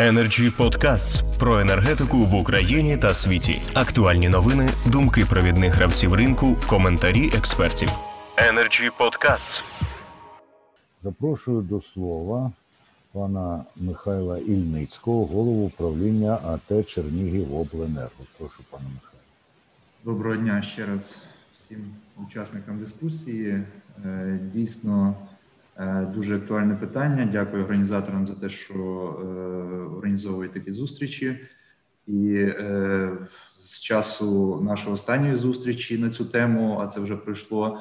Energy Podcasts про енергетику в Україні та світі. Актуальні новини, думки провідних гравців ринку, коментарі експертів. Energy Podcasts. Запрошую до слова пана Михайла Ільницького, голову управління АТ Чернігів Обленерго. Прошу, пане Михайло. Доброго дня ще раз всім учасникам дискусії. Е, Дійсно дуже актуальне питання. Дякую організаторам за те, що е, організовують такі зустрічі. І е, з часу нашої останньої зустрічі на цю тему, а це вже пройшло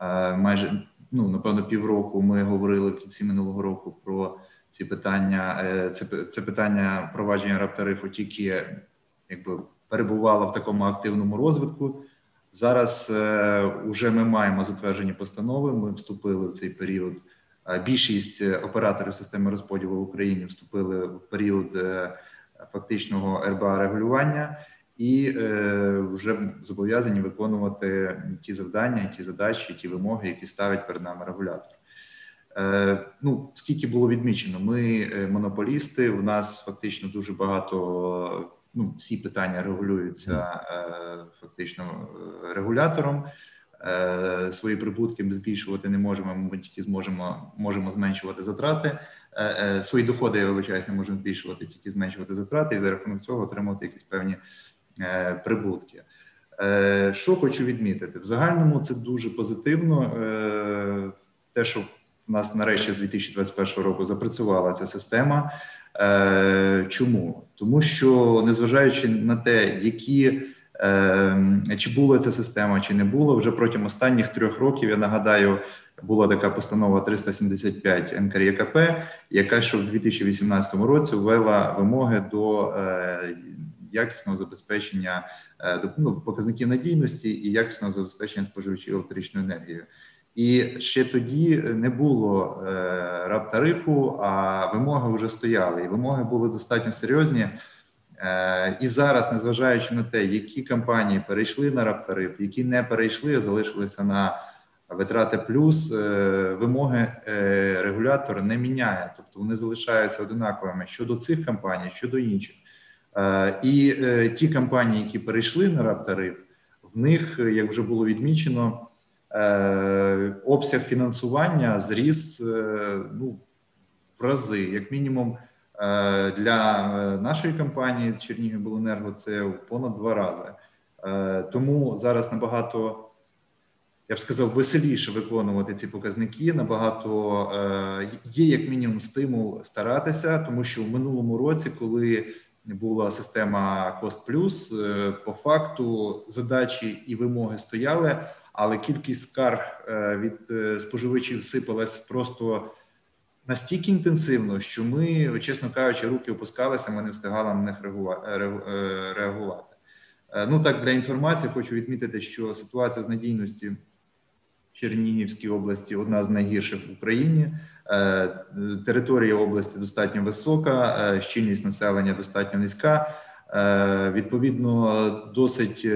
е, майже ну напевно півроку. Ми говорили в кінці минулого року про ці питання. Е, Це це питання провадження раптарифу тільки якби перебувало в такому активному розвитку. Зараз е, уже ми маємо затверджені постанови. Ми вступили в цей період. Е, Більшість операторів системи розподілу в Україні вступили в період е, фактичного РБА регулювання і е, вже зобов'язані виконувати ті завдання, ті задачі, ті вимоги, які ставить перед нами регулятор. Е, ну скільки було відмічено, ми е, монополісти. У нас фактично дуже багато. Ну, всі питання регулюються е, фактично е, регулятором. Е, свої прибутки ми збільшувати не можемо. Ми тільки зможемо можемо зменшувати затрати. Е, е, свої доходи я вибачаюсь, не можемо збільшувати, тільки зменшувати затрати, і за рахунок цього отримувати якісь певні прибутки. Що хочу відмітити в загальному, це дуже позитивно. Те, що в нас нарешті з 2021 року запрацювала ця система. Чому? Тому що незважаючи на те, які чи була ця система, чи не було, вже протягом останніх трьох років я нагадаю, була така постанова 375 НКРЄКП, яка ще в 2018 році ввела вимоги до е, якісного забезпечення ну, показників надійності і якісного забезпечення споживачів електричної енергії. І ще тоді не було е, раптарифу, а вимоги вже стояли. І вимоги були достатньо серйозні. Е, і зараз, незважаючи на те, які компанії перейшли на раптариф, які не перейшли, залишилися на витрати плюс, е, вимоги регулятор не міняє, тобто вони залишаються одинаковими щодо цих компаній, щодо інших. І ті компанії, які перейшли на раптариф, в них, як вже було відмічено. Е, обсяг фінансування зріс е, ну, в рази, як мінімум, е, для нашої компанії Чернігівбленерго це понад два рази. Тому зараз набагато, я б сказав, веселіше виконувати ці показники. Набагато є як мінімум стимул старатися, тому що в минулому році, коли була система Cost Plus, по факту задачі і вимоги стояли але кількість скарг е, від е, споживачів сипалась просто настільки інтенсивно, що ми, чесно кажучи, руки опускалися, ми не встигали на них е, реагувати. Ну так для інформації хочу відмітити, що ситуація з надійності в Чернігівській області одна з найгірших в Україні. Територія області достатньо висока, щільність населення достатньо низька. Відповідно, досить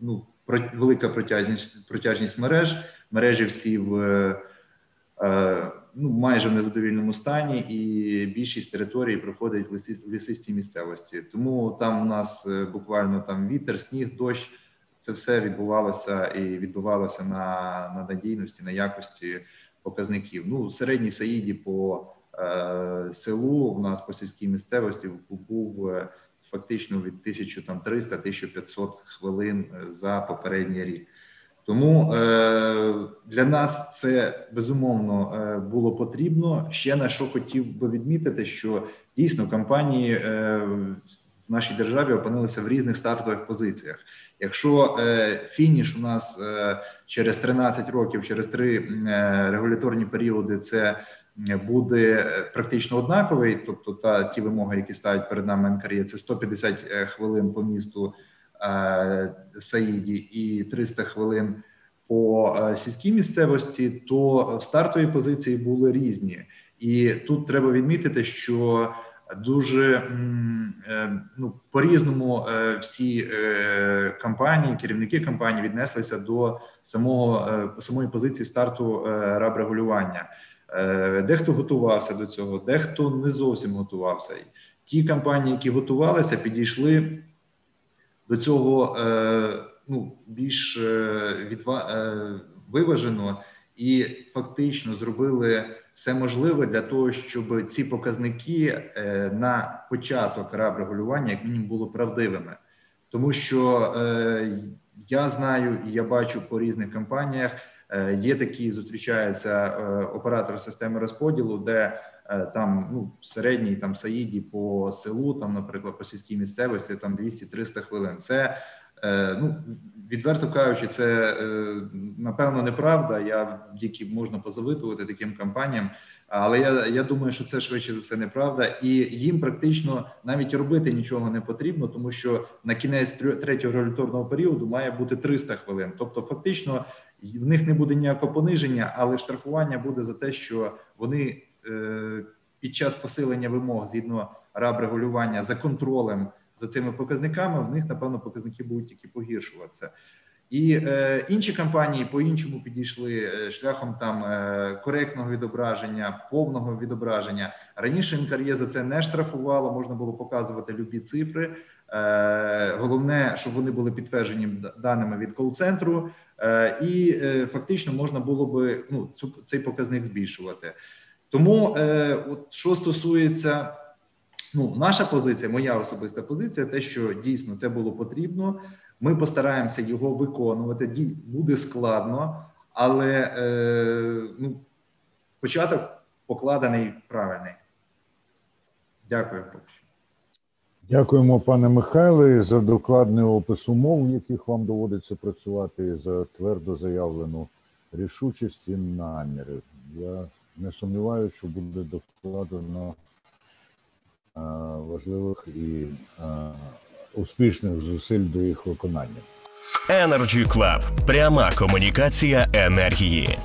ну велика протяжність протяжність мереж. Мережі всі в е, ну майже в незадовільному стані, і більшість території проходить в лісистій місцевості. Тому там у нас е, буквально там вітер, сніг, дощ. Це все відбувалося і відбувалося на на надійності, на якості показників. Ну, середній Саїді по е, селу у нас по сільській місцевості був е, фактично від 1300-1500 хвилин е, за попередній рік. Тому е, для нас це безумовно е, було потрібно. Ще на що хотів би відмітити, що дійсно компанії е, в нашій державі опинилися в різних стартових позиціях. Якщо фініш у нас через 13 років, через три регуляторні періоди, це буде практично однаковий, тобто та ті вимоги, які ставить перед нами НКРЄ, це 150 е, хвилин по місту Саїді і 300 хвилин по е, сільській місцевості, то в стартові позиції були різні, і тут треба відмітити, що Дуже ну по різному всі компанії, керівники компаній віднеслися до самого самої позиції старту раб регулювання. Е, дехто готувався до цього, дехто не зовсім готувався. ті компанії, які готувалися, підійшли до цього е, ну, більш е, відва, е, виважено і фактично зробили все можливе для того, щоб ці показники на початок раб регулювання як мінімум були правдивими, тому що я знаю і я бачу по різних компаніях. Є такі зустрічаються е, оператори системи розподілу, де там ну середній там Саїді по селу, там, наприклад, по сільській місцевості, там 200-300 хвилин. Це е, ну відверто кажучи, це е, напевно неправда. Я тільки можна позавитувати таким компаніям. Але я, я думаю, що це швидше за все неправда, і їм практично навіть робити нічого не потрібно, тому що на кінець третього регуляторного періоду має бути 300 хвилин. Тобто, фактично, в них не буде ніякого пониження, але штрафування буде за те, що вони е, під час посилення вимог згідно раб регулювання за контролем за цими показниками, в них напевно показники будуть тільки погіршуватися. І е, інші компанії по-іншому підійшли е, шляхом там е, коректного відображення, повного відображення. Раніше НКРЄ за це не штрафувало, можна було показувати любі цифри. Е, головне, щоб вони були підтверджені даними від кол-центру, е, і е, фактично можна було би ну, цю, цей показник збільшувати. Тому, е, от що стосується ну, наша позиція, моя особиста позиція, те, що дійсно це було потрібно. Ми постараємося його виконувати. Буде складно, але е, ну, початок покладений правильний. Дякую. Дякуємо, пане Михайле, за докладний опис умов, в яких вам доводиться працювати, за твердо заявлену рішучість і наміри. Я не сумніваюся, що буде докладено е, важливих і е, успішних зусиль до їх виконання. Energy Club. Пряма комунікація енергії.